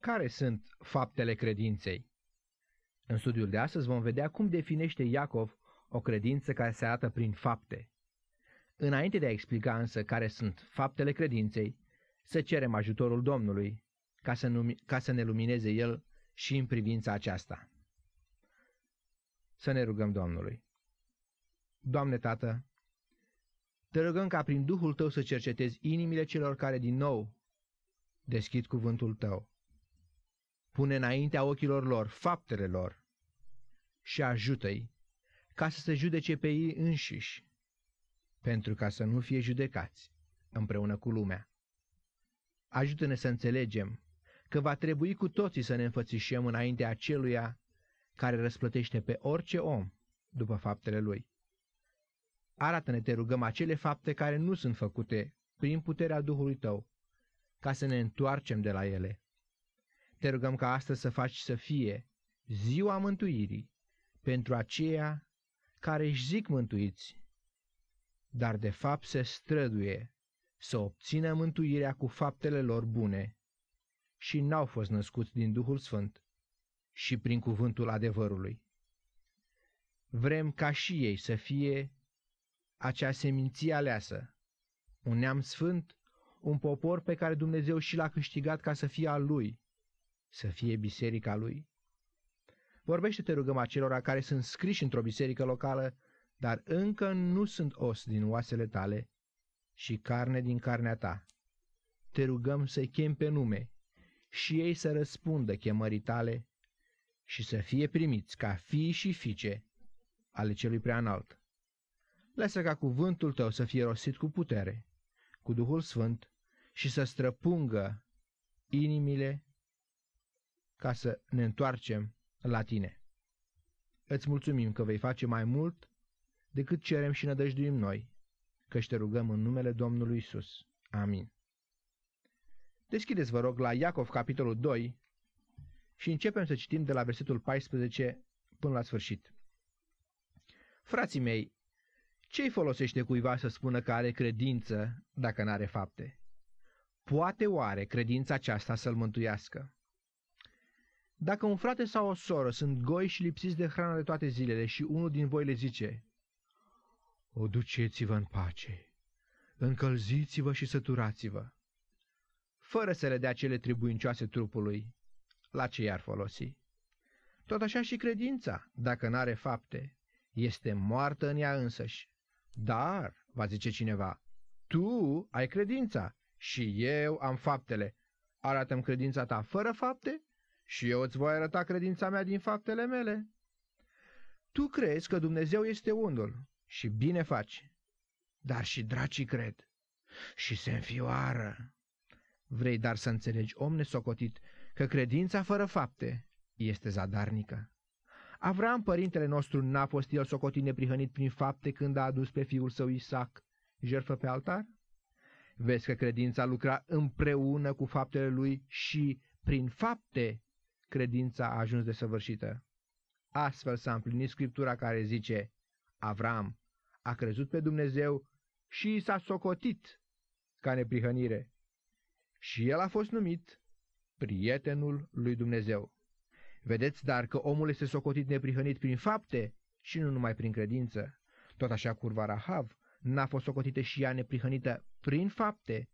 Care sunt faptele credinței? În studiul de astăzi vom vedea cum definește Iacov o credință care se arată prin fapte. Înainte de a explica însă care sunt faptele credinței, să cerem ajutorul Domnului ca să, numi, ca să ne lumineze El și în privința aceasta. Să ne rugăm Domnului. Doamne Tată, te rugăm ca prin Duhul Tău să cercetezi inimile celor care din nou deschid cuvântul Tău. Pune înaintea ochilor lor faptele lor și ajută-i ca să se judece pe ei înșiși, pentru ca să nu fie judecați împreună cu lumea. Ajută-ne să înțelegem că va trebui cu toții să ne înfățișăm înaintea aceluia care răsplătește pe orice om după faptele lui. Arată-ne, te rugăm, acele fapte care nu sunt făcute prin puterea Duhului Tău, ca să ne întoarcem de la ele. Te rugăm ca astăzi să faci să fie ziua mântuirii pentru aceia care își zic mântuiți, dar de fapt se străduie să obțină mântuirea cu faptele lor bune și n-au fost născuți din Duhul Sfânt și prin cuvântul adevărului. Vrem ca și ei să fie acea seminție aleasă, un neam sfânt, un popor pe care Dumnezeu și l-a câștigat ca să fie al lui, să fie biserica lui. Vorbește, te rugăm, acelora care sunt scriși într-o biserică locală, dar încă nu sunt os din oasele tale și carne din carnea ta. Te rugăm să-i chem pe nume și ei să răspundă chemării tale și să fie primiți ca fii și fiice ale celui preanalt. Lasă ca cuvântul tău să fie rostit cu putere, cu Duhul Sfânt și să străpungă inimile ca să ne întoarcem la tine. Îți mulțumim că vei face mai mult decât cerem și nădăjduim noi, că te rugăm în numele Domnului Isus. Amin. Deschideți, vă rog, la Iacov, capitolul 2 și începem să citim de la versetul 14 până la sfârșit. Frații mei, ce-i folosește cuiva să spună că are credință dacă n-are fapte? Poate oare credința aceasta să-l mântuiască? Dacă un frate sau o soră sunt goi și lipsiți de hrană de toate zilele și unul din voi le zice, O duceți-vă în pace, încălziți-vă și săturați-vă, fără să le dea cele tribuincioase trupului, la ce i-ar folosi? Tot așa și credința, dacă n-are fapte, este moartă în ea însăși. Dar, va zice cineva, tu ai credința și eu am faptele. Arată-mi credința ta fără fapte și eu îți voi arăta credința mea din faptele mele. Tu crezi că Dumnezeu este unul și bine faci, dar și dracii cred și se înfioară. Vrei dar să înțelegi, om nesocotit, că credința fără fapte este zadarnică. Avram, părintele nostru, n-a fost el socotit neprihănit prin fapte când a adus pe fiul său Isaac jertfă pe altar? Vezi că credința lucra împreună cu faptele lui și, prin fapte, credința a ajuns de săvârșită. Astfel s-a împlinit scriptura care zice, Avram a crezut pe Dumnezeu și s-a socotit ca neprihănire. Și el a fost numit prietenul lui Dumnezeu. Vedeți dar că omul este socotit neprihănit prin fapte și nu numai prin credință. Tot așa curva Rahav n-a fost socotită și ea neprihănită prin fapte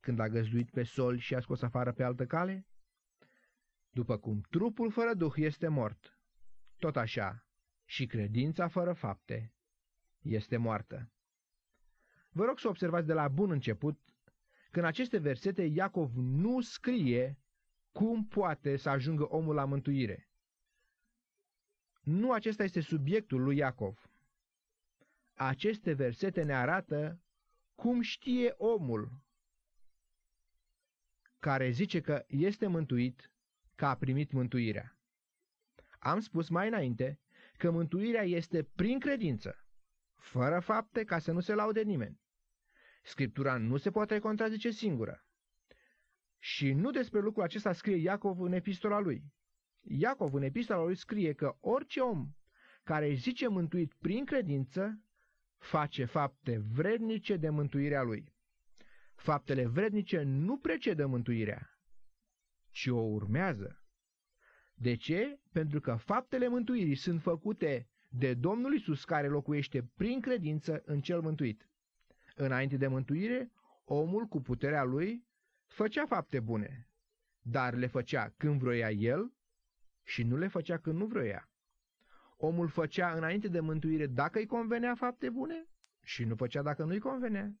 când a găzduit pe sol și a scos afară pe altă cale? După cum trupul fără duh este mort, tot așa și credința fără fapte este moartă. Vă rog să observați de la bun început că în aceste versete Iacov nu scrie cum poate să ajungă omul la mântuire. Nu acesta este subiectul lui Iacov. Aceste versete ne arată cum știe omul care zice că este mântuit, că a primit mântuirea. Am spus mai înainte că mântuirea este prin credință, fără fapte ca să nu se laude nimeni. Scriptura nu se poate contrazice singură. Și nu despre lucrul acesta scrie Iacov în epistola lui. Iacov în epistola lui scrie că orice om care își zice mântuit prin credință face fapte vrednice de mântuirea lui. Faptele vrednice nu precedă mântuirea, ci o urmează. De ce? Pentru că faptele mântuirii sunt făcute de Domnul Isus care locuiește prin credință în cel mântuit. Înainte de mântuire, omul cu puterea lui făcea fapte bune, dar le făcea când vroia el și nu le făcea când nu vroia. Omul făcea înainte de mântuire dacă îi convenea fapte bune și nu făcea dacă nu îi convenea.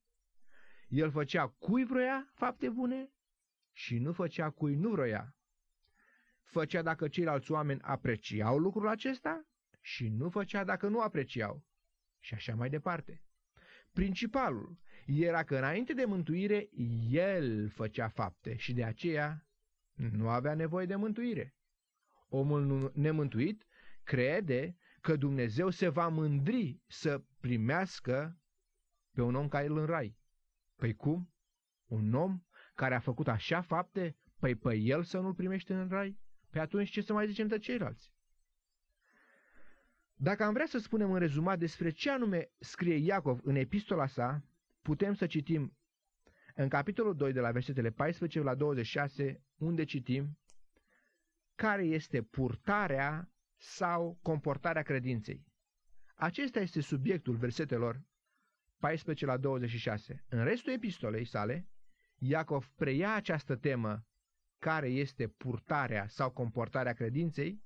El făcea cui vroia fapte bune și nu făcea cui nu vroia. Făcea dacă ceilalți oameni apreciau lucrul acesta și nu făcea dacă nu apreciau. Și așa mai departe. Principalul era că înainte de mântuire el făcea fapte și de aceea nu avea nevoie de mântuire. Omul nemântuit crede că Dumnezeu se va mândri să primească pe un om ca el în rai. Păi cum? Un om care a făcut așa fapte, păi pe el să nu-l primește în rai? Păi atunci ce să mai zicem de ceilalți? Dacă am vrea să spunem în rezumat despre ce anume scrie Iacov în epistola sa, putem să citim în capitolul 2 de la versetele 14 la 26, unde citim care este purtarea sau comportarea credinței. Acesta este subiectul versetelor 14 la 26. În restul epistolei sale, Iacov preia această temă care este purtarea sau comportarea credinței,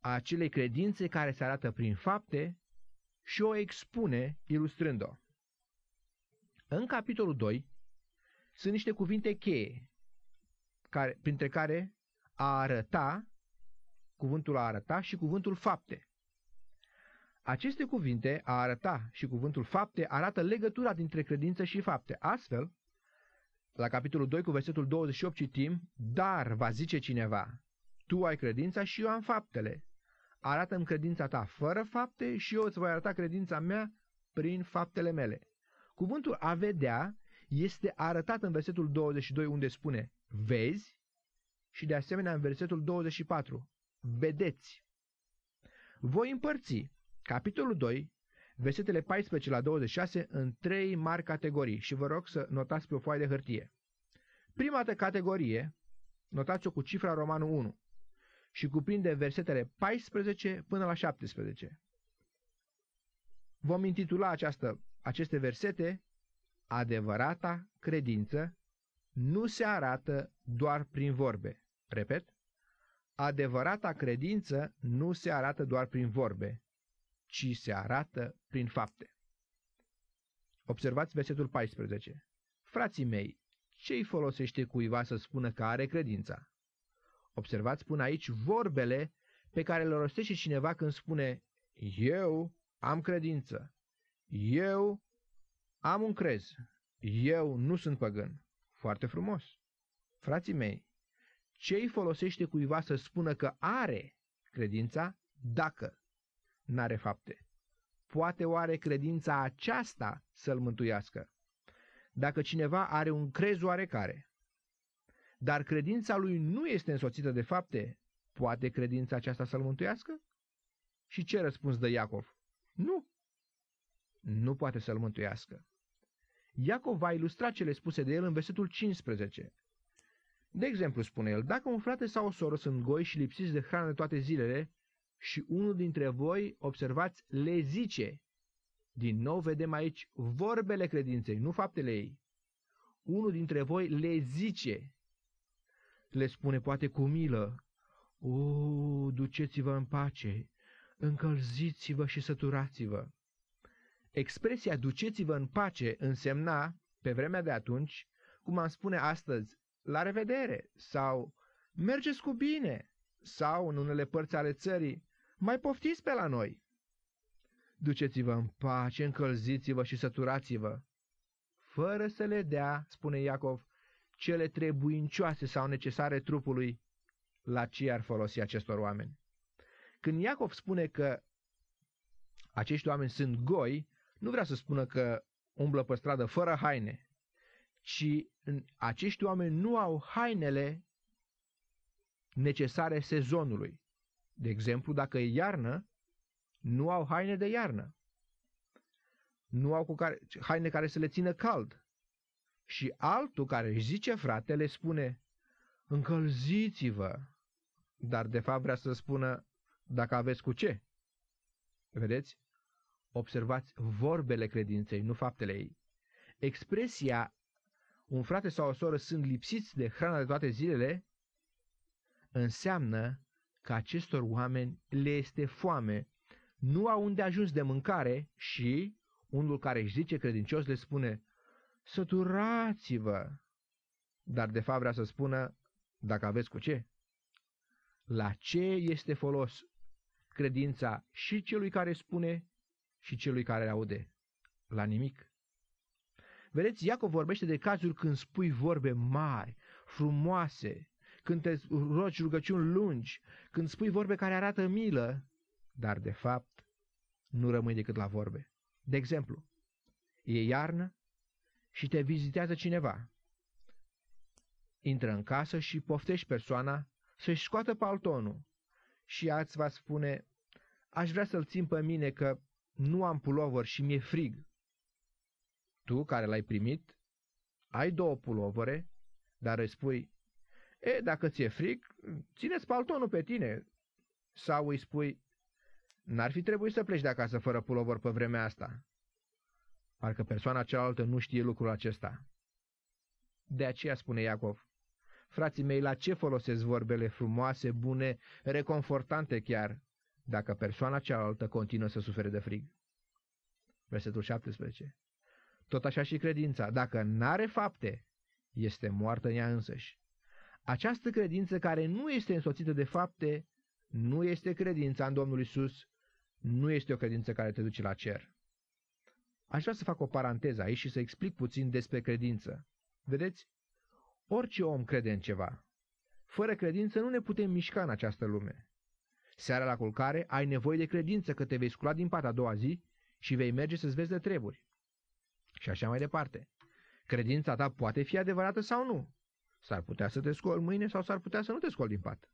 a acelei credințe care se arată prin fapte și o expune ilustrând-o. În capitolul 2 sunt niște cuvinte cheie, care, printre care a arăta, cuvântul a arăta și cuvântul fapte. Aceste cuvinte, a arăta și cuvântul fapte, arată legătura dintre credință și fapte. Astfel, la capitolul 2 cu versetul 28 citim, Dar va zice cineva, tu ai credința și eu am faptele. Arată-mi credința ta fără fapte și eu îți voi arăta credința mea prin faptele mele. Cuvântul a vedea este arătat în versetul 22 unde spune vezi și de asemenea în versetul 24 vedeți. Voi împărți capitolul 2, versetele 14 la 26 în trei mari categorii și vă rog să notați pe o foaie de hârtie. Prima categorie, notați-o cu cifra romanul 1 și cuprinde versetele 14 până la 17. Vom intitula această, aceste versete Adevărata credință nu se arată doar prin vorbe. Repet, adevărata credință nu se arată doar prin vorbe, ci se arată prin fapte. Observați versetul 14. Frații mei, ce-i folosește cuiva să spună că are credința? Observați până aici vorbele pe care le rostește cineva când spune Eu am credință, eu am un crez, eu nu sunt păgân. Foarte frumos. Frații mei, ce-i folosește cuiva să spună că are credința dacă n-are fapte? Poate oare credința aceasta să-l mântuiască? Dacă cineva are un crez oarecare, dar credința lui nu este însoțită de fapte, poate credința aceasta să-l mântuiască? Și ce răspuns dă Iacov? Nu. Nu poate să-l mântuiască. Iacov va ilustra cele spuse de el în versetul 15. De exemplu, spune el, dacă un frate sau o soră sunt goi și lipsiți de hrană toate zilele și unul dintre voi, observați, le zice, din nou vedem aici vorbele credinței, nu faptele ei. Unul dintre voi le zice, le spune poate cu milă, O, duceți-vă în pace, încălziți-vă și săturați-vă. Expresia duceți-vă în pace însemna, pe vremea de atunci, cum am spune astăzi, la revedere sau mergeți cu bine sau în unele părți ale țării, mai poftiți pe la noi. Duceți-vă în pace, încălziți-vă și săturați-vă, fără să le dea, spune Iacov, cele trebuincioase sau necesare trupului, la ce ar folosi acestor oameni. Când Iacov spune că acești oameni sunt goi, nu vrea să spună că umblă pe stradă fără haine, ci acești oameni nu au hainele necesare sezonului. De exemplu, dacă e iarnă, nu au haine de iarnă. Nu au cu care, haine care să le țină cald. Și altul care își zice frate le spune, încălziți-vă, dar de fapt vrea să spună dacă aveți cu ce. Vedeți? Observați vorbele credinței, nu faptele ei. Expresia un frate sau o soră sunt lipsiți de hrana de toate zilele, înseamnă că acestor oameni le este foame, nu au unde ajuns de mâncare și unul care își zice credincios le spune, săturați-vă, dar de fapt vrea să spună, dacă aveți cu ce. La ce este folos credința și celui care spune și celui care aude? La nimic. Vedeți, Iacov vorbește de cazuri când spui vorbe mari, frumoase, când te rogi rugăciuni lungi, când spui vorbe care arată milă, dar de fapt nu rămâi decât la vorbe. De exemplu, e iarnă și te vizitează cineva. Intră în casă și poftești persoana să-și scoată paltonul și ea îți va spune, aș vrea să-l țin pe mine că nu am pulover și mi-e frig. Tu, care l-ai primit, ai două pulovere, dar îi spui, e, dacă ți-e frig, ține-ți paltonul pe tine. Sau îi spui, n-ar fi trebuit să pleci de acasă fără pulover pe vremea asta. Parcă persoana cealaltă nu știe lucrul acesta. De aceea spune Iacov, frații mei, la ce folosesc vorbele frumoase, bune, reconfortante chiar, dacă persoana cealaltă continuă să sufere de frig? Versetul 17. Tot așa și credința, dacă n-are fapte, este moartă în ea însăși. Această credință care nu este însoțită de fapte, nu este credința în Domnul Isus, nu este o credință care te duce la cer. Aș vrea să fac o paranteză aici și să explic puțin despre credință. Vedeți? Orice om crede în ceva. Fără credință nu ne putem mișca în această lume. Seara la culcare ai nevoie de credință că te vei scula din pat a doua zi și vei merge să-ți vezi de treburi. Și așa mai departe. Credința ta poate fi adevărată sau nu. S-ar putea să te scoli mâine sau s-ar putea să nu te scoli din pat.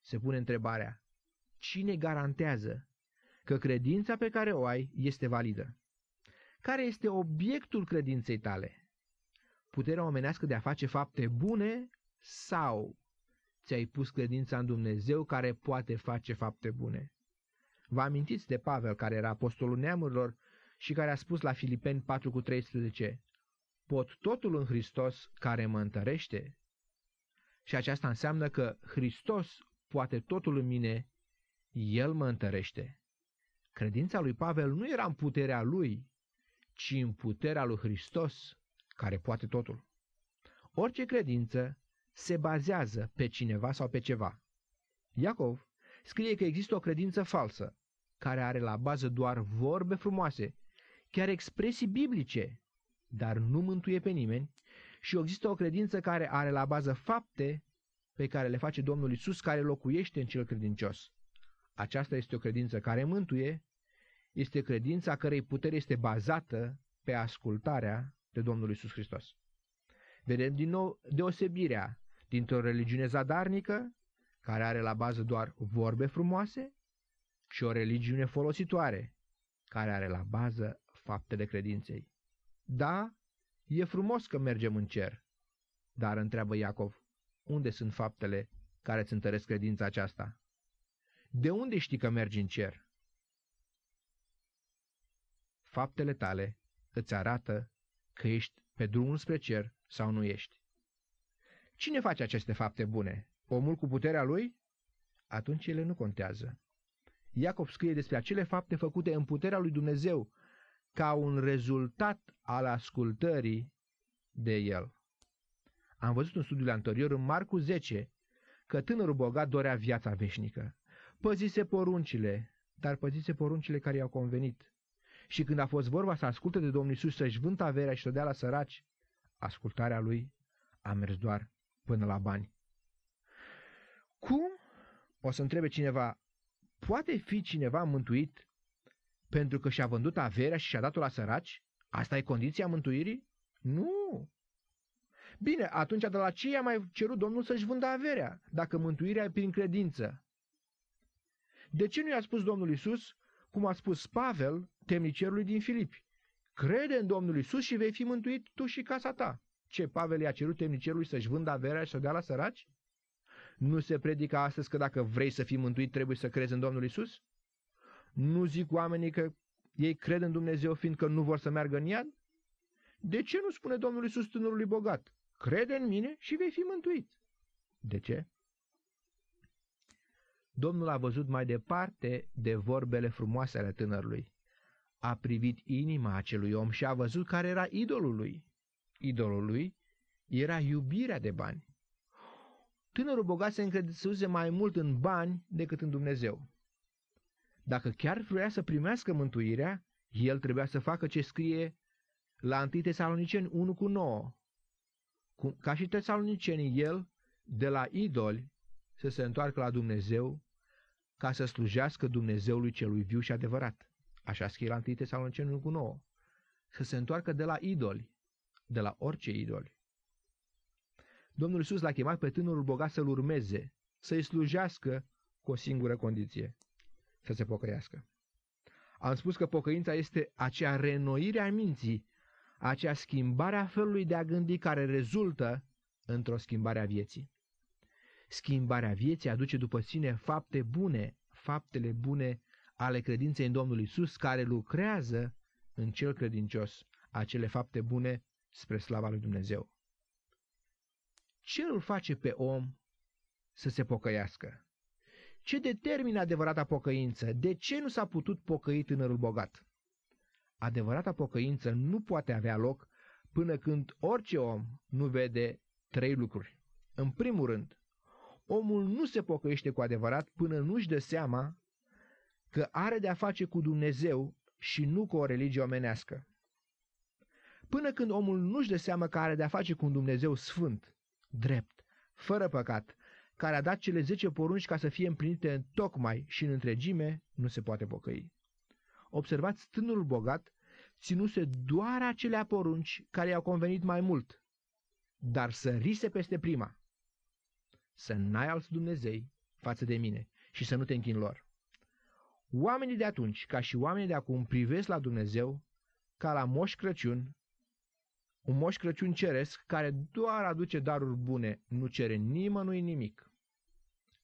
Se pune întrebarea, cine garantează că credința pe care o ai este validă? Care este obiectul credinței tale? Puterea omenească de a face fapte bune sau ți-ai pus credința în Dumnezeu care poate face fapte bune? Vă amintiți de Pavel, care era apostolul neamurilor și care a spus la Filipeni 4 cu 13, pot totul în Hristos care mă întărește? Și aceasta înseamnă că Hristos poate totul în mine, El mă întărește. Credința lui Pavel nu era în puterea lui, ci în puterea lui Hristos, care poate totul. Orice credință se bazează pe cineva sau pe ceva. Iacov scrie că există o credință falsă, care are la bază doar vorbe frumoase chiar expresii biblice, dar nu mântuie pe nimeni și există o credință care are la bază fapte pe care le face Domnul Isus care locuiește în cel credincios. Aceasta este o credință care mântuie, este credința cărei putere este bazată pe ascultarea de Domnul Isus Hristos. Vedem din nou deosebirea dintre o religiune zadarnică, care are la bază doar vorbe frumoase, și o religiune folositoare, care are la bază faptele credinței. Da, e frumos că mergem în cer, dar întreabă Iacov, unde sunt faptele care îți întăresc credința aceasta? De unde știi că mergi în cer? Faptele tale îți arată că ești pe drumul spre cer sau nu ești. Cine face aceste fapte bune? Omul cu puterea lui? Atunci ele nu contează. Iacov scrie despre acele fapte făcute în puterea lui Dumnezeu, ca un rezultat al ascultării de el. Am văzut în studiul anterior, în Marcu 10, că tânărul bogat dorea viața veșnică. Păzise poruncile, dar păzise poruncile care i-au convenit. Și când a fost vorba să asculte de Domnul Isus să-și vânt averea și să dea la săraci, ascultarea lui a mers doar până la bani. Cum? O să întrebe cineva, poate fi cineva mântuit pentru că și-a vândut averea și și-a dat-o la săraci? Asta e condiția mântuirii? Nu! Bine, atunci de la ce i-a mai cerut Domnul să-și vândă averea, dacă mântuirea e prin credință? De ce nu i-a spus Domnul Isus, cum a spus Pavel, temnicerului din Filipi? Crede în Domnul Isus și vei fi mântuit tu și casa ta. Ce, Pavel i-a cerut temnicerului să-și vândă averea și să dea la săraci? Nu se predică astăzi că dacă vrei să fii mântuit trebuie să crezi în Domnul Isus? Nu zic oamenii că ei cred în Dumnezeu fiindcă nu vor să meargă în iad? De ce nu spune Domnul Isus tânărului bogat? Crede în mine și vei fi mântuit. De ce? Domnul a văzut mai departe de vorbele frumoase ale tânărului. A privit inima acelui om și a văzut care era idolul lui. Idolul lui era iubirea de bani. Tânărul bogat se încredințase mai mult în bani decât în Dumnezeu. Dacă chiar vrea să primească mântuirea, el trebuia să facă ce scrie la 1 Tesaloniceni 1 cu 9. Ca și tesalonicenii, el, de la idoli, să se întoarcă la Dumnezeu ca să slujească Dumnezeului celui viu și adevărat. Așa scrie la 1 Tesaloniceni 1 cu 9. Să se întoarcă de la idoli, de la orice idoli. Domnul Iisus l-a chemat pe tânărul bogat să-l urmeze, să-i slujească cu o singură condiție, să se pocăiască. Am spus că pocăința este acea reînnoire a minții, acea schimbare a felului de a gândi care rezultă într-o schimbare a vieții. Schimbarea vieții aduce după sine fapte bune, faptele bune ale credinței în Domnul Isus, care lucrează în cel credincios acele fapte bune spre slava lui Dumnezeu. Ce îl face pe om să se pocăiască? Ce determină adevărata pocăință? De ce nu s-a putut pocăi tânărul bogat? Adevărata pocăință nu poate avea loc până când orice om nu vede trei lucruri. În primul rând, omul nu se pocăiește cu adevărat până nu-și dă seama că are de-a face cu Dumnezeu și nu cu o religie omenească. Până când omul nu-și dă seama că are de-a face cu un Dumnezeu sfânt, drept, fără păcat, care a dat cele zece porunci ca să fie împlinite în tocmai și în întregime, nu se poate pocăi. Observați, tânărul bogat ținuse doar acelea porunci care i-au convenit mai mult, dar sărise peste prima. Să n-ai alți Dumnezei față de mine și să nu te închin lor. Oamenii de atunci, ca și oamenii de acum, privesc la Dumnezeu ca la Moș Crăciun, un Moș Crăciun ceresc care doar aduce daruri bune, nu cere nimănui nimic.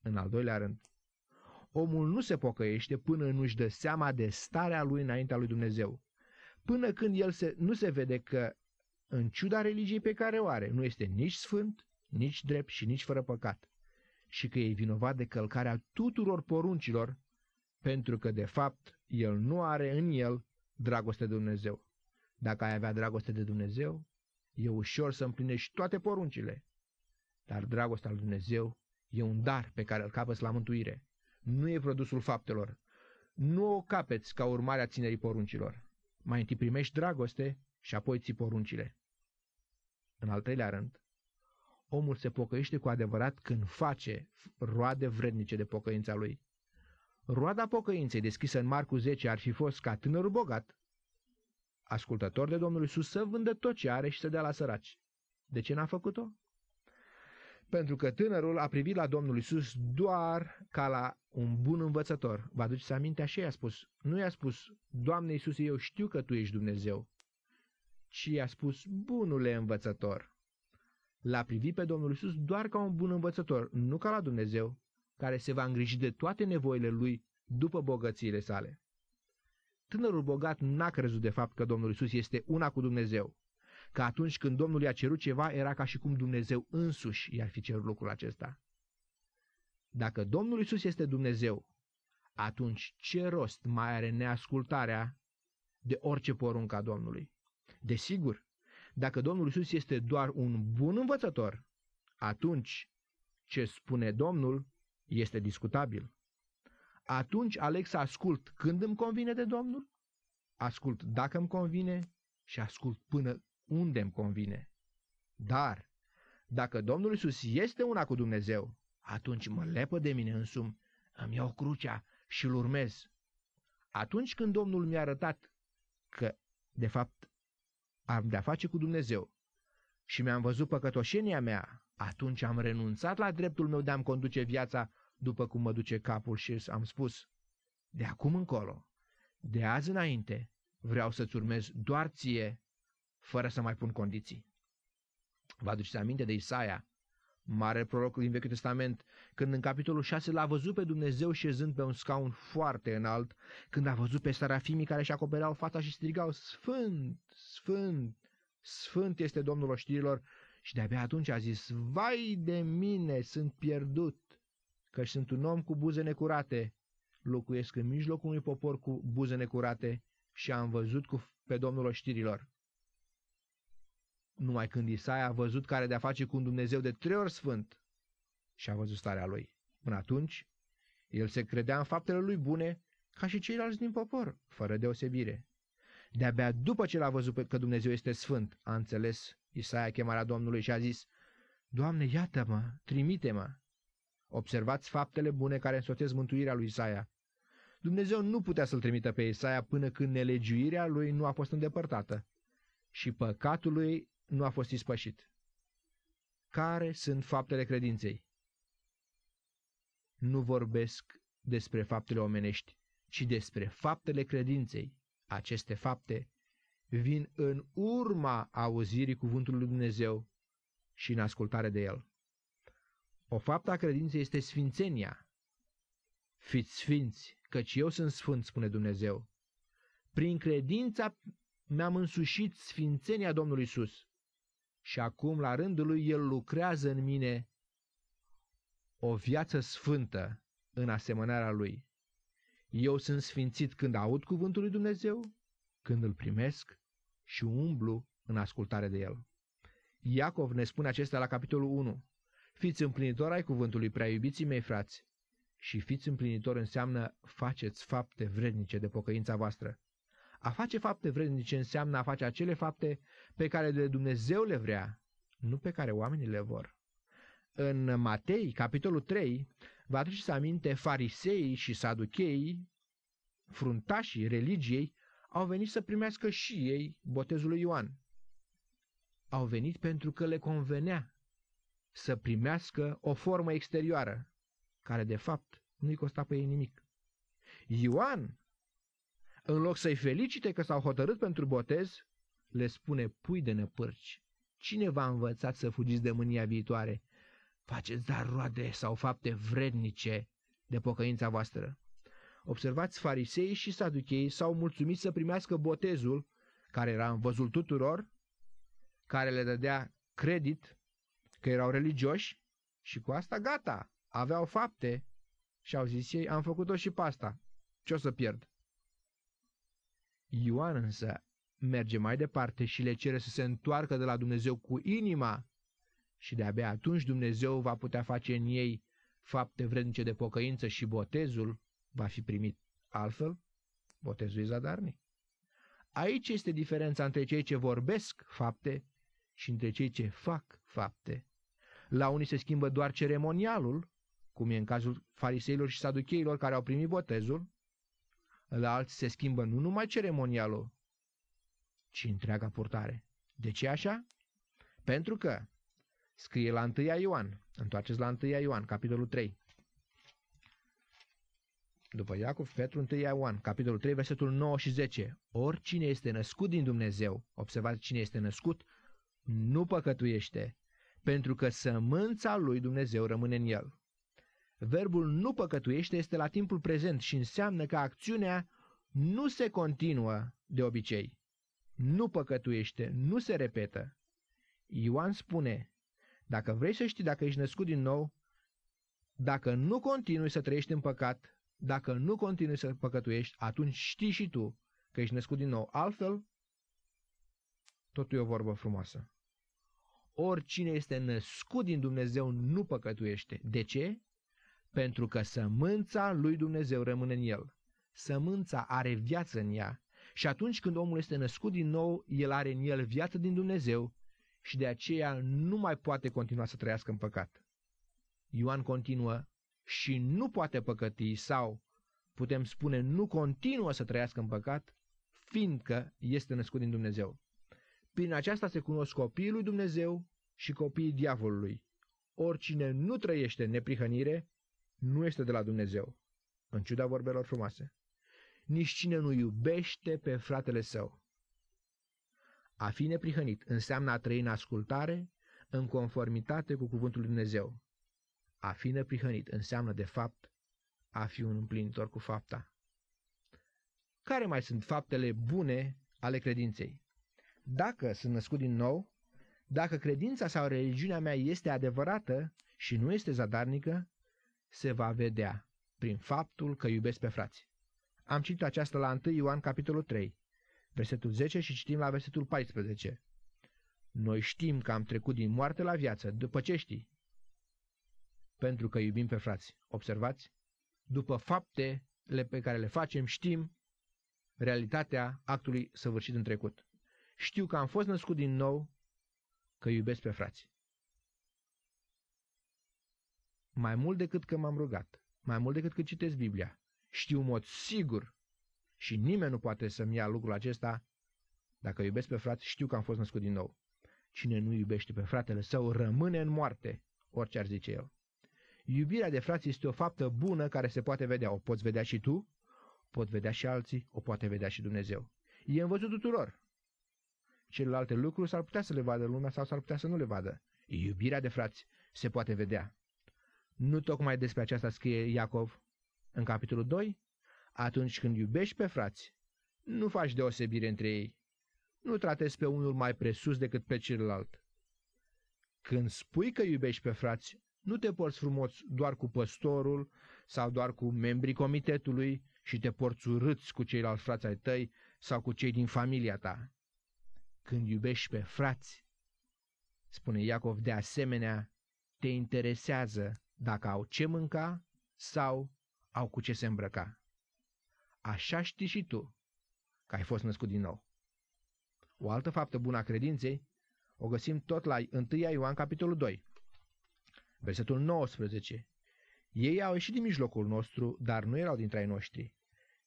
În al doilea rând, omul nu se pocăiește până nu-și dă seama de starea lui înaintea lui Dumnezeu, până când el se, nu se vede că, în ciuda religiei pe care o are, nu este nici sfânt, nici drept și nici fără păcat, și că e vinovat de călcarea tuturor poruncilor, pentru că, de fapt, el nu are în el dragoste de Dumnezeu. Dacă ai avea dragoste de Dumnezeu, e ușor să împlinești toate poruncile, dar dragostea lui Dumnezeu e un dar pe care îl capăți la mântuire. Nu e produsul faptelor. Nu o capeți ca urmare a ținerii poruncilor. Mai întâi primești dragoste și apoi ții poruncile. În al treilea rând, omul se pocăiește cu adevărat când face roade vrednice de pocăința lui. Roada pocăinței deschisă în Marcu 10 ar fi fost ca tânărul bogat, ascultător de Domnul Isus, să vândă tot ce are și să dea la săraci. De ce n-a făcut-o? Pentru că tânărul a privit la Domnul Isus doar ca la un bun învățător. Vă aduceți aminte? Așa i-a spus. Nu i-a spus, Doamne Isus, eu știu că Tu ești Dumnezeu, ci i-a spus, bunule învățător. L-a privit pe Domnul Isus doar ca un bun învățător, nu ca la Dumnezeu, care se va îngriji de toate nevoile lui după bogățiile sale. Tânărul bogat n-a crezut de fapt că Domnul Isus este una cu Dumnezeu, că atunci când Domnul i-a cerut ceva era ca și cum Dumnezeu însuși i-ar fi cerut lucrul acesta. Dacă Domnul Isus este Dumnezeu, atunci ce rost mai are neascultarea de orice poruncă a Domnului? Desigur, dacă Domnul Isus este doar un bun învățător, atunci ce spune Domnul este discutabil. Atunci aleg să ascult când îmi convine de Domnul, ascult dacă îmi convine și ascult până unde îmi convine. Dar, dacă Domnul Isus este una cu Dumnezeu, atunci mă lepă de mine însumi, îmi iau crucea și îl urmez. Atunci când Domnul mi-a arătat că, de fapt, am de-a face cu Dumnezeu și mi-am văzut păcătoșenia mea, atunci am renunțat la dreptul meu de a-mi conduce viața după cum mă duce capul și am spus, de acum încolo, de azi înainte, vreau să-ți urmez doar ție, fără să mai pun condiții. Vă aduceți aminte de Isaia mare proroc din Vechiul Testament, când în capitolul 6 l-a văzut pe Dumnezeu șezând pe un scaun foarte înalt, când a văzut pe sarafimii care își acopereau fața și strigau, Sfânt, Sfânt, Sfânt este Domnul oștirilor, și de-abia atunci a zis, Vai de mine, sunt pierdut, căci sunt un om cu buze necurate, locuiesc în mijlocul unui popor cu buze necurate și am văzut cu pe Domnul oștirilor. Numai când Isaia a văzut care de-a face cu un Dumnezeu de trei ori sfânt și a văzut starea lui. Până atunci, el se credea în faptele lui bune ca și ceilalți din popor, fără deosebire. De-abia după ce l-a văzut că Dumnezeu este sfânt, a înțeles Isaia chemarea Domnului și a zis, Doamne, iată-mă, trimite-mă. Observați faptele bune care însoțesc mântuirea lui Isaia. Dumnezeu nu putea să-l trimită pe Isaia până când nelegiuirea lui nu a fost îndepărtată și păcatul lui nu a fost ispășit. Care sunt faptele credinței? Nu vorbesc despre faptele omenești, ci despre faptele credinței. Aceste fapte vin în urma auzirii cuvântului lui Dumnezeu și în ascultare de el. O faptă a credinței este sfințenia. Fiți sfinți, căci eu sunt sfânt, spune Dumnezeu. Prin credința mi-am însușit sfințenia Domnului Isus și acum, la rândul lui, El lucrează în mine o viață sfântă în asemănarea Lui. Eu sunt sfințit când aud cuvântul lui Dumnezeu, când îl primesc și umblu în ascultare de El. Iacov ne spune acestea la capitolul 1. Fiți împlinitori ai cuvântului, prea iubiții mei frați, și fiți împlinitor înseamnă faceți fapte vrednice de pocăința voastră. A face fapte vrednice înseamnă a face acele fapte pe care de Dumnezeu le vrea, nu pe care oamenii le vor. În Matei, capitolul 3, vă aduceți aminte, fariseii și saducheii, fruntașii religiei, au venit să primească și ei botezul lui Ioan. Au venit pentru că le convenea să primească o formă exterioară, care de fapt nu-i costa pe ei nimic. Ioan în loc să-i felicite că s-au hotărât pentru botez, le spune pui de năpârci. Cine v-a învățat să fugiți de mânia viitoare? Faceți dar roade sau fapte vrednice de pocăința voastră. Observați, farisei și saduchei s-au mulțumit să primească botezul, care era în văzul tuturor, care le dădea credit că erau religioși și cu asta gata, aveau fapte și au zis ei, am făcut-o și pe asta, ce o să pierd? Ioan însă merge mai departe și le cere să se întoarcă de la Dumnezeu cu inima și de-abia atunci Dumnezeu va putea face în ei fapte vrednice de pocăință și botezul va fi primit. Altfel, botezul e zadarnic. Aici este diferența între cei ce vorbesc fapte și între cei ce fac fapte. La unii se schimbă doar ceremonialul, cum e în cazul fariseilor și saducheilor care au primit botezul, la alții se schimbă nu numai ceremonialul, ci întreaga purtare. De ce așa? Pentru că scrie la 1 Ioan, întoarceți la 1 Ioan, capitolul 3. După Iacov, Petru 1 Ioan, capitolul 3, versetul 9 și 10. Oricine este născut din Dumnezeu, observați cine este născut, nu păcătuiește, pentru că sămânța lui Dumnezeu rămâne în el. Verbul nu păcătuiește este la timpul prezent și înseamnă că acțiunea nu se continuă de obicei. Nu păcătuiește, nu se repetă. Ioan spune, dacă vrei să știi dacă ești născut din nou, dacă nu continui să trăiești în păcat, dacă nu continui să păcătuiești, atunci știi și tu că ești născut din nou. Altfel, totul e o vorbă frumoasă. Oricine este născut din Dumnezeu nu păcătuiește. De ce? pentru că sămânța lui Dumnezeu rămâne în el. Sămânța are viață în ea și atunci când omul este născut din nou, el are în el viață din Dumnezeu și de aceea nu mai poate continua să trăiască în păcat. Ioan continuă și nu poate păcăti sau, putem spune, nu continuă să trăiască în păcat, fiindcă este născut din Dumnezeu. Prin aceasta se cunosc copiii lui Dumnezeu și copiii diavolului. Oricine nu trăiește în neprihănire nu este de la Dumnezeu, în ciuda vorbelor frumoase. Nici cine nu iubește pe fratele său. A fi neprihănit înseamnă a trăi în ascultare, în conformitate cu cuvântul Lui Dumnezeu. A fi neprihănit înseamnă, de fapt, a fi un împlinitor cu fapta. Care mai sunt faptele bune ale credinței? Dacă sunt născut din nou, dacă credința sau religiunea mea este adevărată și nu este zadarnică, se va vedea prin faptul că iubesc pe frați. Am citit aceasta la 1 Ioan capitolul 3, versetul 10 și citim la versetul 14. Noi știm că am trecut din moarte la viață, după ce știi? Pentru că iubim pe frați. Observați? După faptele pe care le facem, știm realitatea actului săvârșit în trecut. Știu că am fost născut din nou, că iubesc pe frați. Mai mult decât că m-am rugat, mai mult decât că citesc Biblia, știu în mod sigur și nimeni nu poate să-mi ia lucrul acesta, dacă iubesc pe frați, știu că am fost născut din nou. Cine nu iubește pe fratele său rămâne în moarte, orice ar zice el. Iubirea de frați este o faptă bună care se poate vedea. O poți vedea și tu, pot vedea și alții, o poate vedea și Dumnezeu. E în văzut tuturor. Celelalte lucruri s-ar putea să le vadă lumea sau s-ar putea să nu le vadă. Iubirea de frați se poate vedea. Nu tocmai despre aceasta scrie Iacov în capitolul 2? Atunci când iubești pe frați, nu faci deosebire între ei. Nu tratezi pe unul mai presus decât pe celălalt. Când spui că iubești pe frați, nu te porți frumos doar cu păstorul sau doar cu membrii comitetului și te porți urâți cu ceilalți frați ai tăi sau cu cei din familia ta. Când iubești pe frați, spune Iacov de asemenea, te interesează dacă au ce mânca sau au cu ce se îmbrăca. Așa știi și tu că ai fost născut din nou. O altă faptă bună a credinței o găsim tot la 1 Ioan capitolul 2, versetul 19. Ei au ieșit din mijlocul nostru, dar nu erau dintre ai noștri,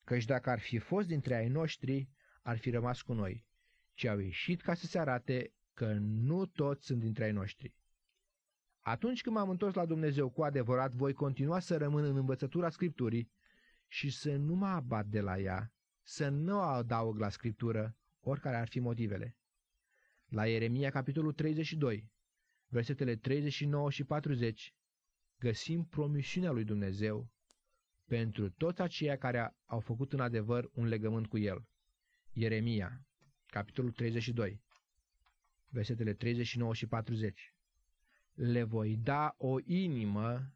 căci dacă ar fi fost dintre ai noștri, ar fi rămas cu noi, ci au ieșit ca să se arate că nu toți sunt dintre ai noștri. Atunci când m-am întors la Dumnezeu cu adevărat, voi continua să rămân în învățătura Scripturii și să nu mă abat de la ea, să nu o adaug la Scriptură, oricare ar fi motivele. La Ieremia, capitolul 32, versetele 39 și 40, găsim promisiunea lui Dumnezeu pentru toți aceia care au făcut în adevăr un legământ cu El. Ieremia, capitolul 32, versetele 39 și 40. Le voi da o inimă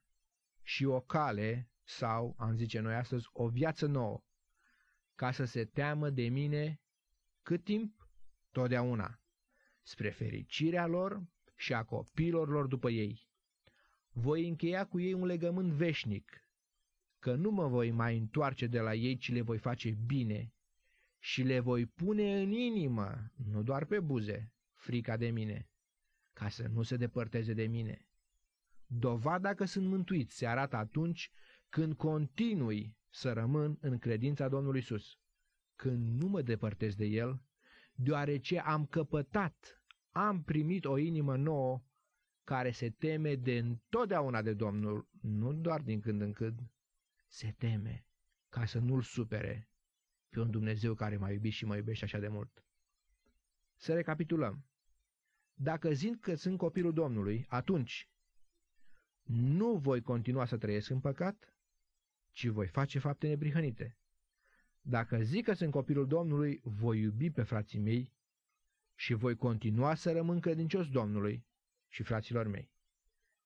și o cale, sau, am zice noi astăzi, o viață nouă, ca să se teamă de mine cât timp? Totdeauna, spre fericirea lor și a copiilor lor după ei. Voi încheia cu ei un legământ veșnic, că nu mă voi mai întoarce de la ei, ci le voi face bine și le voi pune în inimă, nu doar pe buze, frica de mine, ca să nu se depărteze de mine. Dovada că sunt mântuit se arată atunci când continui să rămân în credința Domnului Isus, când nu mă depărtez de El, deoarece am căpătat, am primit o inimă nouă care se teme de întotdeauna de Domnul, nu doar din când în când, se teme ca să nu-L supere pe un Dumnezeu care m-a iubit și mă iubește așa de mult. Să recapitulăm. Dacă zic că sunt copilul Domnului, atunci nu voi continua să trăiesc în păcat, ci voi face fapte nebrihănite. Dacă zic că sunt copilul Domnului, voi iubi pe frații mei și voi continua să rămân credincios Domnului și fraților mei.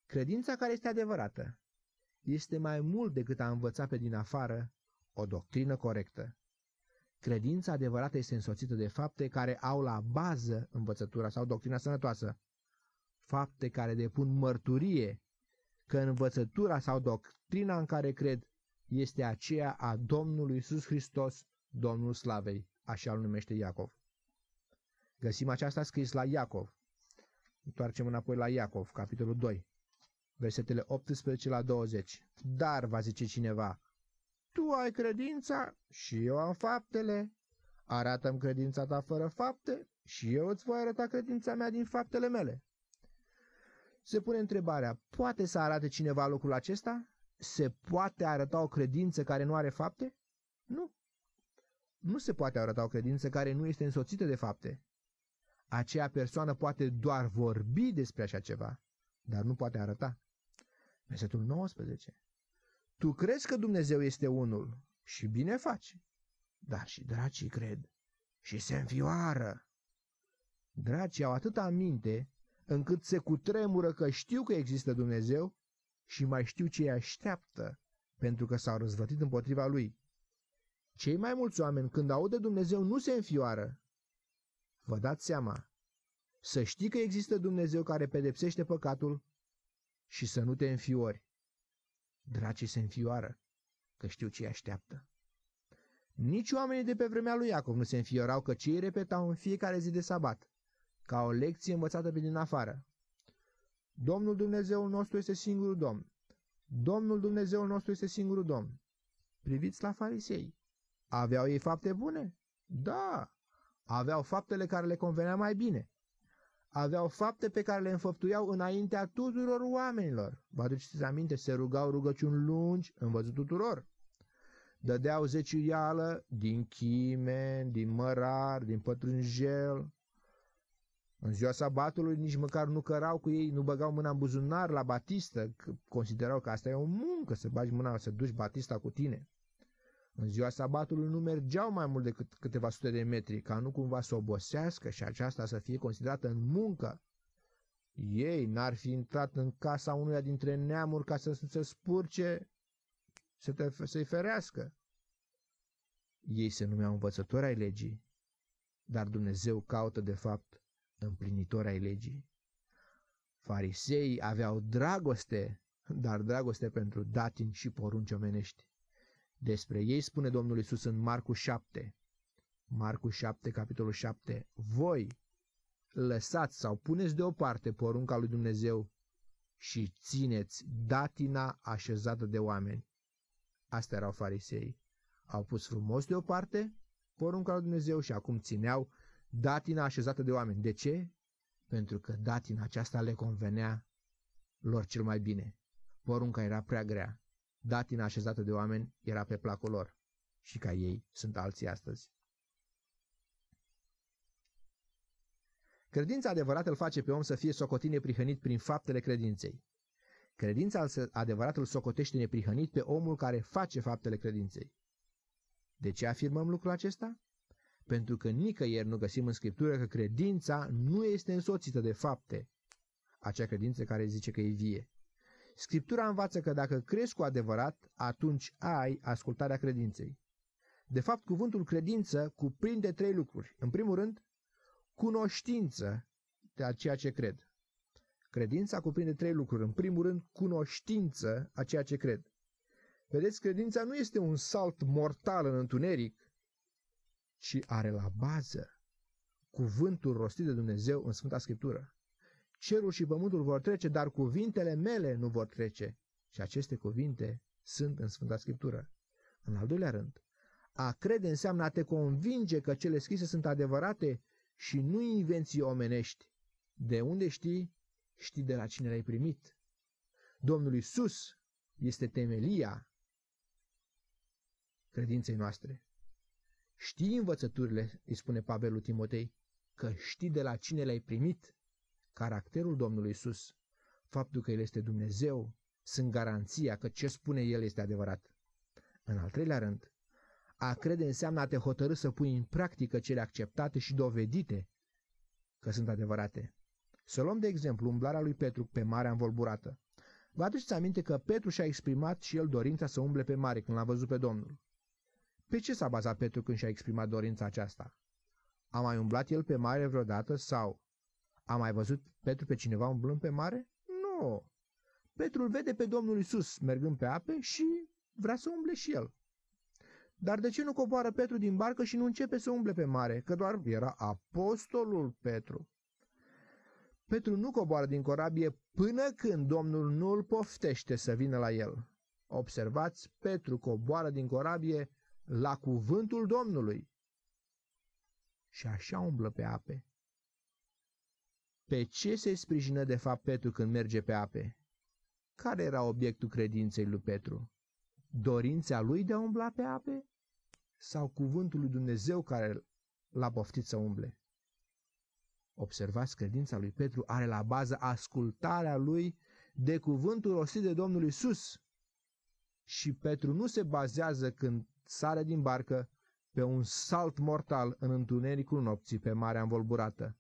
Credința care este adevărată este mai mult decât a învăța pe din afară o doctrină corectă. Credința adevărată este însoțită de fapte care au la bază învățătura sau doctrina sănătoasă. Fapte care depun mărturie că învățătura sau doctrina în care cred este aceea a Domnului Iisus Hristos, Domnul Slavei, așa îl numește Iacov. Găsim aceasta scris la Iacov. Întoarcem înapoi la Iacov, capitolul 2, versetele 18 la 20. Dar, va zice cineva, tu ai credința și eu am faptele. Arată-mi credința ta fără fapte și eu îți voi arăta credința mea din faptele mele. Se pune întrebarea, poate să arate cineva lucrul acesta? Se poate arăta o credință care nu are fapte? Nu. Nu se poate arăta o credință care nu este însoțită de fapte. Aceea persoană poate doar vorbi despre așa ceva, dar nu poate arăta. Versetul 19. Tu crezi că Dumnezeu este unul și bine faci, dar și dracii cred și se înfioară. Dracii au atâta minte încât se cutremură că știu că există Dumnezeu și mai știu ce îi așteaptă pentru că s-au răzvătit împotriva lui. Cei mai mulți oameni, când aud de Dumnezeu, nu se înfioară. Vă dați seama, să știi că există Dumnezeu care pedepsește păcatul și să nu te înfiori. Dracii se înfioară, că știu ce așteaptă. Nici oamenii de pe vremea lui Iacov nu se înfiorau, că cei repetau în fiecare zi de sabat, ca o lecție învățată pe din afară. Domnul Dumnezeul nostru este singurul Domn. Domnul Dumnezeul nostru este singurul Domn. Priviți la farisei. Aveau ei fapte bune? Da. Aveau faptele care le convenea mai bine. Aveau fapte pe care le înfăptuiau înaintea tuturor oamenilor. Vă aduceți aminte, se rugau rugăciuni lungi în văzut tuturor. Dădeau zeciuială din chimen, din mărar, din pătrunjel, în ziua sabatului nici măcar nu cărau cu ei, nu băgau mâna în buzunar la batistă, că considerau că asta e o muncă să bagi mâna, să duci batista cu tine. În ziua sabatului nu mergeau mai mult decât câteva sute de metri, ca nu cumva să obosească și aceasta să fie considerată în muncă. Ei n-ar fi intrat în casa unuia dintre neamuri ca să se spurce, să te, să-i ferească. Ei se numeau învățători ai legii, dar Dumnezeu caută de fapt împlinitori ai legii. Farisei aveau dragoste, dar dragoste pentru datini și porunci omenești. Despre ei spune Domnul Isus în Marcu 7. Marcu 7, capitolul 7. Voi lăsați sau puneți deoparte porunca lui Dumnezeu și țineți datina așezată de oameni. Astea erau farisei. Au pus frumos deoparte porunca lui Dumnezeu și acum țineau datina așezată de oameni. De ce? Pentru că datina aceasta le convenea lor cel mai bine. Porunca era prea grea. Datina așezată de oameni era pe placul lor. Și ca ei sunt alții astăzi. Credința adevărată îl face pe om să fie socotit neprihănit prin faptele credinței. Credința adevărată îl socotește neprihănit pe omul care face faptele credinței. De ce afirmăm lucrul acesta? pentru că nicăieri nu găsim în Scriptură că credința nu este însoțită de fapte, acea credință care zice că e vie. Scriptura învață că dacă crezi cu adevărat, atunci ai ascultarea credinței. De fapt, cuvântul credință cuprinde trei lucruri. În primul rând, cunoștință de ceea ce cred. Credința cuprinde trei lucruri. În primul rând, cunoștință a ceea ce cred. Vedeți, credința nu este un salt mortal în întuneric, ci are la bază cuvântul rostit de Dumnezeu în Sfânta Scriptură. Cerul și pământul vor trece, dar cuvintele mele nu vor trece. Și aceste cuvinte sunt în Sfânta Scriptură. În al doilea rând, a crede înseamnă a te convinge că cele scrise sunt adevărate și nu invenții omenești. De unde știi? Știi de la cine le-ai primit. Domnul Isus este temelia credinței noastre. Știi învățăturile, îi spune Pavel lui Timotei, că știi de la cine le-ai primit. Caracterul Domnului Isus, faptul că El este Dumnezeu, sunt garanția că ce spune El este adevărat. În al treilea rând, a crede înseamnă a te hotărâ să pui în practică cele acceptate și dovedite că sunt adevărate. Să luăm de exemplu umblarea lui Petru pe marea învolburată. Vă aduceți aminte că Petru și-a exprimat și el dorința să umble pe mare când l-a văzut pe Domnul. Pe ce s-a bazat Petru când și-a exprimat dorința aceasta? A mai umblat el pe mare vreodată sau a mai văzut Petru pe cineva umblând pe mare? Nu. Petru îl vede pe Domnul Isus mergând pe ape și vrea să umble și el. Dar de ce nu coboară Petru din barcă și nu începe să umble pe mare? Că doar era apostolul Petru. Petru nu coboară din corabie până când Domnul nu îl poftește să vină la el. Observați, Petru coboară din corabie la cuvântul Domnului. Și așa umblă pe ape. Pe ce se sprijină de fapt Petru când merge pe ape? Care era obiectul credinței lui Petru? Dorința lui de a umbla pe ape? Sau cuvântul lui Dumnezeu care l-a poftit să umble? Observați, credința lui Petru are la bază ascultarea lui de cuvântul rostit de Domnul Isus. Și Petru nu se bazează când sare din barcă pe un salt mortal în întunericul nopții pe marea învolburată.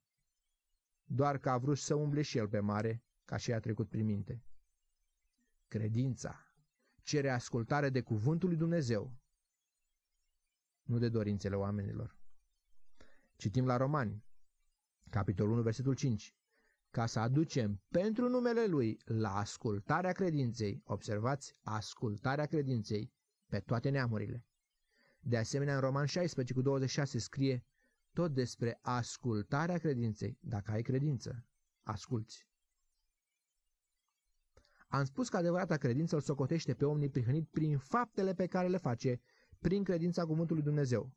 Doar că a vrut să umble și el pe mare, ca și a trecut prin minte. Credința cere ascultare de cuvântul lui Dumnezeu, nu de dorințele oamenilor. Citim la Romani, capitolul 1, versetul 5. Ca să aducem pentru numele Lui la ascultarea credinței, observați, ascultarea credinței pe toate neamurile. De asemenea, în Roman 16 cu 26 scrie tot despre ascultarea credinței. Dacă ai credință, asculți. Am spus că adevărata credință îl socotește pe om neprihănit prin faptele pe care le face, prin credința cuvântului Dumnezeu.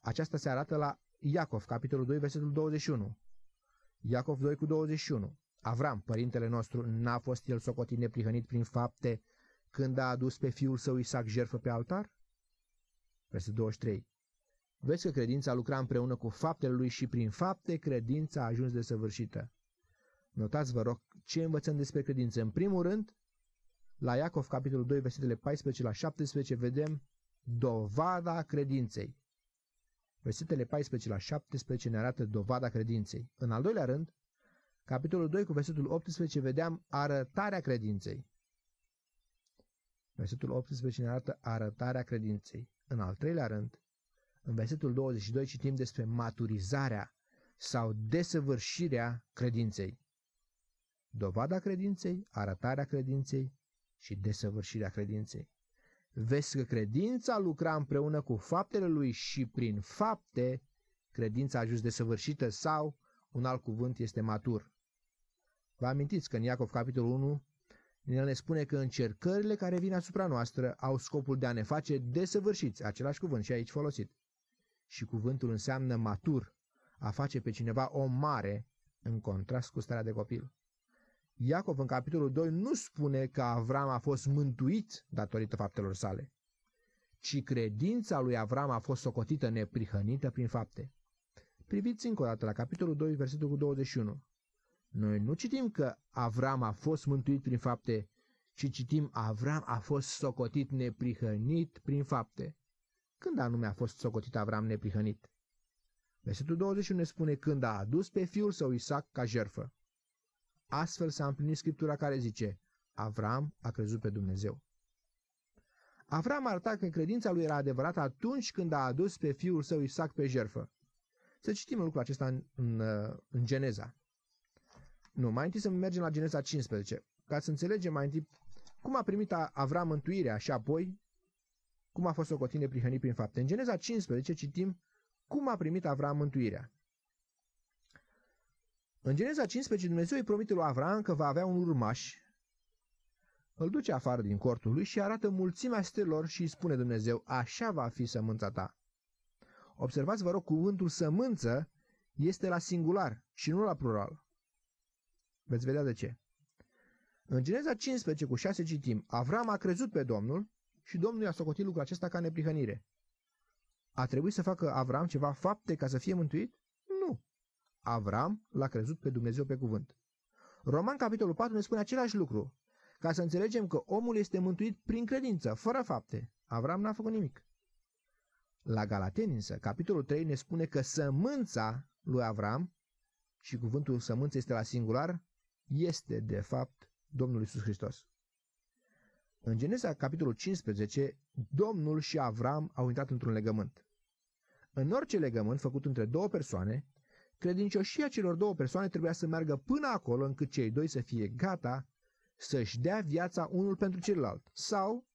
Aceasta se arată la Iacov, capitolul 2, versetul 21. Iacov 2 cu 21. Avram, părintele nostru, n-a fost el socotit neprihănit prin fapte când a adus pe fiul său Isaac jertfă pe altar? Versetul 23. Vezi că credința lucra împreună cu faptele lui și prin fapte credința a ajuns de săvârșită. Notați, vă rog, ce învățăm despre credință. În primul rând, la Iacov, capitolul 2, versetele 14 la 17, vedem dovada credinței. Versetele 14 la 17 ne arată dovada credinței. În al doilea rând, capitolul 2 cu versetul 18 vedeam arătarea credinței. Versetul 18 ne arată arătarea credinței. În al treilea rând, în versetul 22 citim despre maturizarea sau desăvârșirea credinței. Dovada credinței, arătarea credinței și desăvârșirea credinței. Vezi că credința lucra împreună cu faptele lui și prin fapte credința a ajuns desăvârșită sau, un alt cuvânt, este matur. Vă amintiți că în Iacov capitolul 1 el ne spune că încercările care vin asupra noastră au scopul de a ne face desăvârșiți, același cuvânt și aici folosit. Și cuvântul înseamnă matur, a face pe cineva om mare, în contrast cu starea de copil. Iacov în capitolul 2 nu spune că Avram a fost mântuit datorită faptelor sale, ci credința lui Avram a fost socotită neprihănită prin fapte. Priviți încă o dată la capitolul 2, versetul 21. Noi nu citim că Avram a fost mântuit prin fapte, ci citim Avram a fost socotit neprihănit prin fapte. Când anume a fost socotit Avram neprihănit? Versetul 21 ne spune când a adus pe fiul său Isaac ca jerfă. Astfel s-a împlinit scriptura care zice, Avram a crezut pe Dumnezeu. Avram arăta că credința lui era adevărată atunci când a adus pe fiul său Isaac pe jerfă. Să citim lucrul acesta în, în, în Geneza. Nu, mai întâi să mergem la Geneza 15, ca să înțelegem mai întâi cum a primit Avram mântuirea și apoi cum a fost o cotine prihănit prin fapte. În Geneza 15 citim cum a primit Avram mântuirea. În Geneza 15 Dumnezeu îi promite lui Avram că va avea un urmaș. Îl duce afară din cortul lui și arată mulțimea stelor și îi spune Dumnezeu, așa va fi sămânța ta. Observați, vă rog, cuvântul sămânță este la singular și nu la plural. Veți vedea de ce. În Geneza 15 cu 6 citim, Avram a crezut pe Domnul și Domnul i-a socotit lucrul acesta ca neprihănire. A trebuit să facă Avram ceva fapte ca să fie mântuit? Nu. Avram l-a crezut pe Dumnezeu pe cuvânt. Roman capitolul 4 ne spune același lucru, ca să înțelegem că omul este mântuit prin credință, fără fapte. Avram n-a făcut nimic. La Galateni însă, capitolul 3 ne spune că sămânța lui Avram, și cuvântul sămânță este la singular, este, de fapt, Domnul Isus Hristos. În Genesa, capitolul 15, Domnul și Avram au intrat într-un legământ. În orice legământ făcut între două persoane, credincioșia celor două persoane trebuia să meargă până acolo încât cei doi să fie gata să-și dea viața unul pentru celălalt sau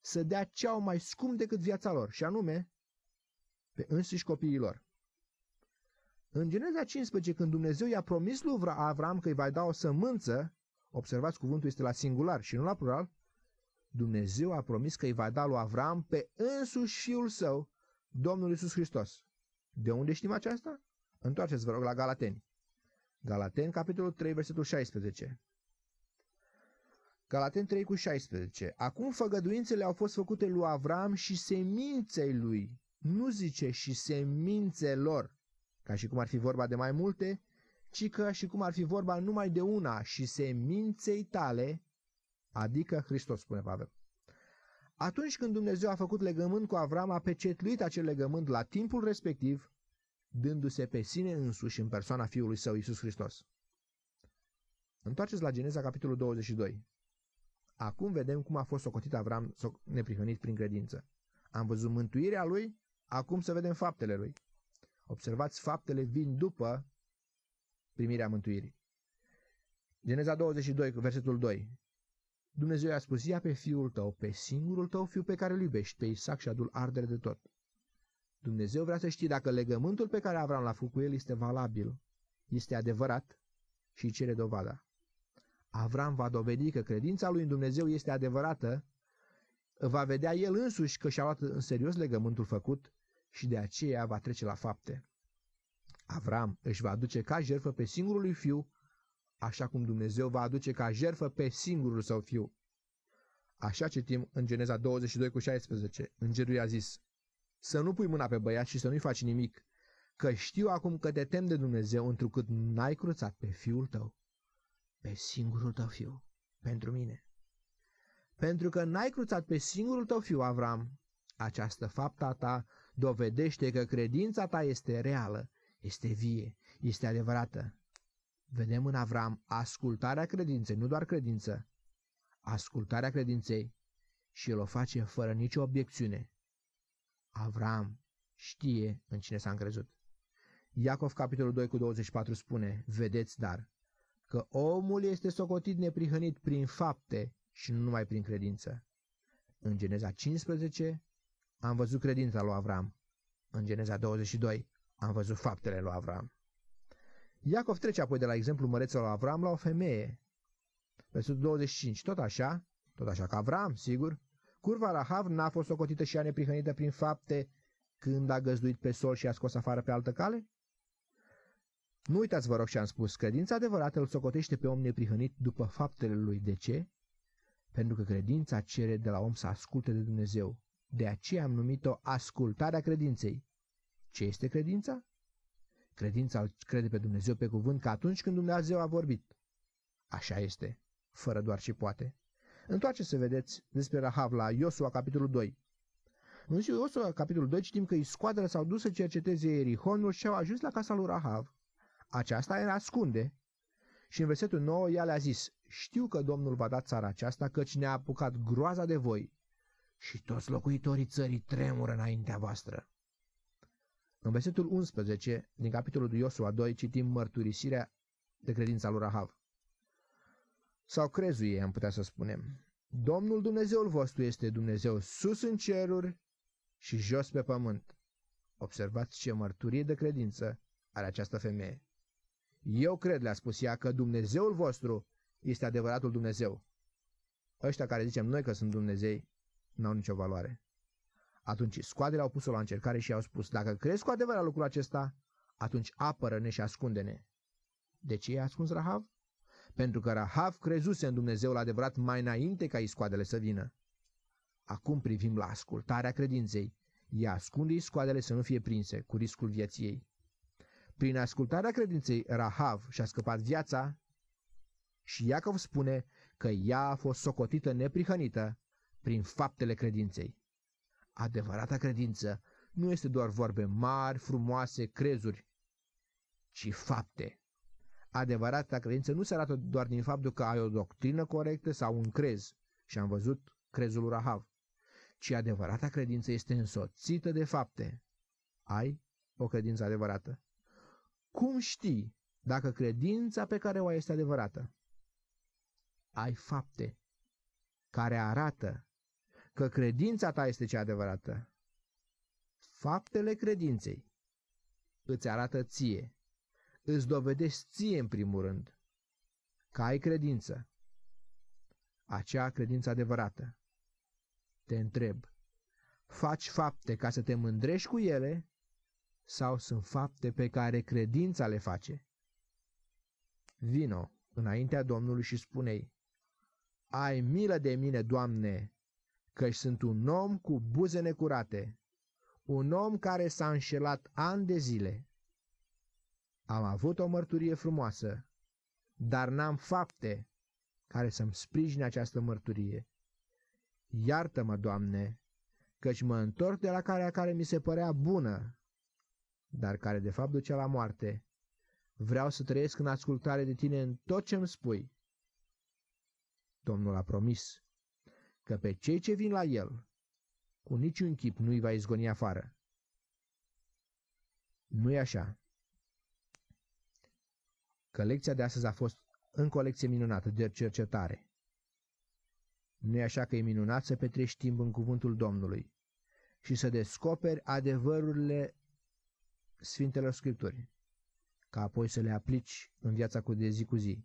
să dea ce au mai scump decât viața lor, și anume pe însuși copiii lor. În Geneza 15, când Dumnezeu i-a promis lui Avram că îi va da o sămânță, observați cuvântul este la singular și nu la plural, Dumnezeu a promis că îi va da lui Avram pe însuși fiul său, Domnul Isus Hristos. De unde știm aceasta? Întoarceți, vă rog, la Galateni. Galateni, capitolul 3, versetul 16. Galateni 3 cu 16. Acum făgăduințele au fost făcute lui Avram și seminței lui. Nu zice și semințelor, ca și cum ar fi vorba de mai multe, ci că și cum ar fi vorba numai de una și seminței tale, adică Hristos, spune Pavel. Atunci când Dumnezeu a făcut legământ cu Avram, a pecetluit acel legământ la timpul respectiv, dându-se pe sine însuși în persoana Fiului Său, Iisus Hristos. Întoarceți la Geneza, capitolul 22. Acum vedem cum a fost socotit Avram neprihănit prin credință. Am văzut mântuirea lui, acum să vedem faptele lui. Observați, faptele vin după primirea mântuirii. Geneza 22, versetul 2. Dumnezeu i-a spus, ia pe fiul tău, pe singurul tău fiu pe care îl iubești, pe Isaac și adul ardere de tot. Dumnezeu vrea să știe dacă legământul pe care Avram l-a făcut cu el este valabil, este adevărat și îi cere dovada. Avram va dovedi că credința lui în Dumnezeu este adevărată, va vedea el însuși că și-a luat în serios legământul făcut și de aceea va trece la fapte. Avram își va aduce ca jertfă pe singurul lui fiu, așa cum Dumnezeu va aduce ca jertfă pe singurul său fiu. Așa citim în Geneza 22 cu 16. Îngerul i-a zis, să nu pui mâna pe băiat și să nu-i faci nimic, că știu acum că te tem de Dumnezeu întrucât n-ai cruțat pe fiul tău, pe singurul tău fiu, pentru mine. Pentru că n-ai cruțat pe singurul tău fiu, Avram, această fapta ta dovedește că credința ta este reală, este vie, este adevărată. Vedem în Avram ascultarea credinței, nu doar credință, ascultarea credinței și el o face fără nicio obiecțiune. Avram știe în cine s-a încrezut. Iacov, capitolul 2 cu 24 spune, vedeți dar, că omul este socotit neprihănit prin fapte și nu numai prin credință. În Geneza 15 am văzut credința lui Avram. În Geneza 22 am văzut faptele lui Avram. Iacov trece apoi de la exemplu mărețul lui Avram la o femeie. Versetul 25, tot așa, tot așa ca Avram, sigur, curva Rahav n-a fost socotită și ea neprihănită prin fapte când a găzduit pe sol și a scos afară pe altă cale? Nu uitați, vă rog, ce am spus, credința adevărată îl socotește pe om neprihănit după faptele lui. De ce? Pentru că credința cere de la om să asculte de Dumnezeu. De aceea am numit-o ascultarea credinței. Ce este credința? Credința îl crede pe Dumnezeu pe cuvânt că atunci când Dumnezeu a vorbit. Așa este, fără doar și poate. Întoarce să vedeți despre Rahav la Iosua, capitolul 2. În Iosua, capitolul 2, citim că iscoadele s-au dus să cerceteze Erihonul și au ajuns la casa lui Rahav. Aceasta era ascunde. Și în versetul 9 ea le-a zis, știu că Domnul va da țara aceasta, căci ne-a apucat groaza de voi și toți locuitorii țării tremură înaintea voastră. În versetul 11 din capitolul Iosua 2 citim mărturisirea de credința lui Rahav. Sau crezuie, am putea să spunem. Domnul Dumnezeul vostru este Dumnezeu sus în ceruri și jos pe pământ. Observați ce mărturie de credință are această femeie. Eu cred, le-a spus ea, că Dumnezeul vostru este adevăratul Dumnezeu. Ăștia care zicem noi că sunt Dumnezei, n-au nicio valoare. Atunci scoadele au pus-o la încercare și i-au spus, dacă crezi cu adevărat lucrul acesta, atunci apără-ne și ascunde-ne. De ce i-a ascuns Rahav? Pentru că Rahav crezuse în Dumnezeul adevărat mai înainte ca iscoadele să vină. Acum privim la ascultarea credinței. Ea ascunde iscoadele să nu fie prinse, cu riscul vieții ei. Prin ascultarea credinței, Rahav și-a scăpat viața și Iacov spune că ea a fost socotită neprihănită prin faptele credinței. Adevărata credință nu este doar vorbe mari, frumoase, crezuri, ci fapte. Adevărata credință nu se arată doar din faptul că ai o doctrină corectă sau un crez, și am văzut crezul lui Rahav, ci adevărata credință este însoțită de fapte. Ai o credință adevărată. Cum știi dacă credința pe care o ai este adevărată? Ai fapte care arată că credința ta este cea adevărată. Faptele credinței îți arată ție, îți dovedești ție în primul rând că ai credință, acea credință adevărată. Te întreb, faci fapte ca să te mândrești cu ele sau sunt fapte pe care credința le face? Vino înaintea Domnului și spune-i, ai milă de mine, Doamne, căci sunt un om cu buze necurate, un om care s-a înșelat ani de zile. Am avut o mărturie frumoasă, dar n-am fapte care să-mi sprijine această mărturie. Iartă-mă, Doamne, căci mă întorc de la care care mi se părea bună, dar care de fapt ducea la moarte. Vreau să trăiesc în ascultare de tine în tot ce îmi spui. Domnul a promis că pe cei ce vin la el, cu niciun chip nu-i va izgoni afară. Nu-i așa. Că lecția de astăzi a fost încă o lecție minunată de cercetare. Nu-i așa că e minunat să petrești timp în cuvântul Domnului și să descoperi adevărurile Sfintelor Scripturi, ca apoi să le aplici în viața cu de zi cu zi.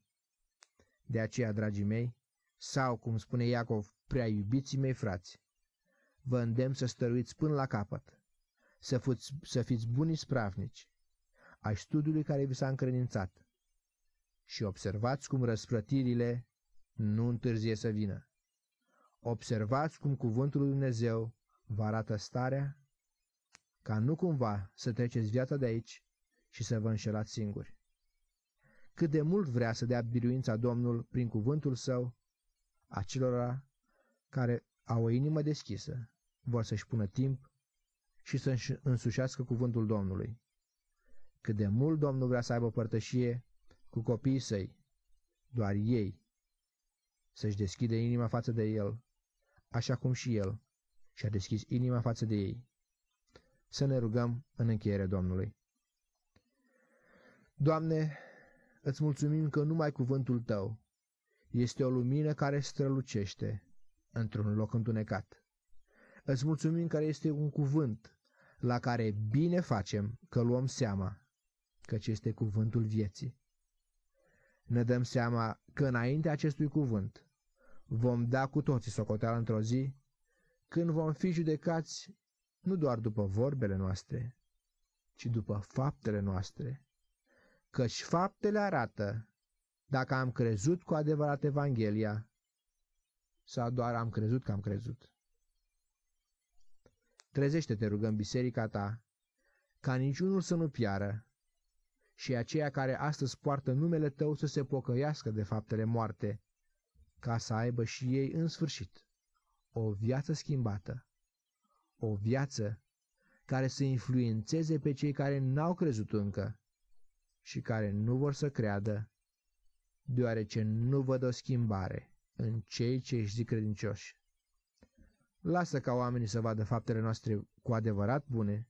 De aceea, dragii mei, sau, cum spune Iacov, prea iubiții mei frați, vă îndemn să stăruiți până la capăt, să, fuți, să fiți buni spravnici, ai studiului care vi s-a încredințat și observați cum răsplătirile nu întârzie să vină. Observați cum cuvântul lui Dumnezeu vă arată starea, ca nu cumva să treceți viața de aici și să vă înșelați singuri. Cât de mult vrea să dea biruința Domnul prin cuvântul său acelora care au o inimă deschisă, vor să-și pună timp și să-și însușească cuvântul Domnului. Cât de mult Domnul vrea să aibă părtășie cu copiii săi, doar ei, să-și deschide inima față de El, așa cum și El și-a deschis inima față de ei. Să ne rugăm în încheiere Domnului. Doamne, îți mulțumim că numai cuvântul Tău este o lumină care strălucește într-un loc întunecat. Îți mulțumim că este un cuvânt la care bine facem că luăm seama, căci este cuvântul vieții. Ne dăm seama că înainte acestui cuvânt vom da cu toții socoteală într-o zi, când vom fi judecați nu doar după vorbele noastre, ci după faptele noastre, căci faptele arată dacă am crezut cu adevărat Evanghelia sau doar am crezut că am crezut. Trezește-te, rugăm, biserica ta, ca niciunul să nu piară și aceia care astăzi poartă numele tău să se pocăiască de faptele moarte, ca să aibă și ei în sfârșit o viață schimbată, o viață care să influențeze pe cei care n-au crezut încă și care nu vor să creadă, deoarece nu văd o schimbare în cei ce își zic credincioși. Lasă ca oamenii să vadă faptele noastre cu adevărat bune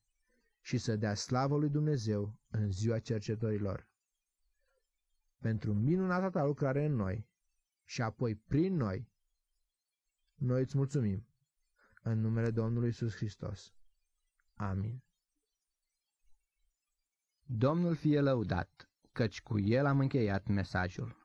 și să dea slavă lui Dumnezeu în ziua cercetorilor. Pentru minunata ta lucrare în noi și apoi prin noi, noi îți mulțumim. În numele Domnului Isus Hristos. Amin. Domnul fie lăudat, căci cu el am încheiat mesajul.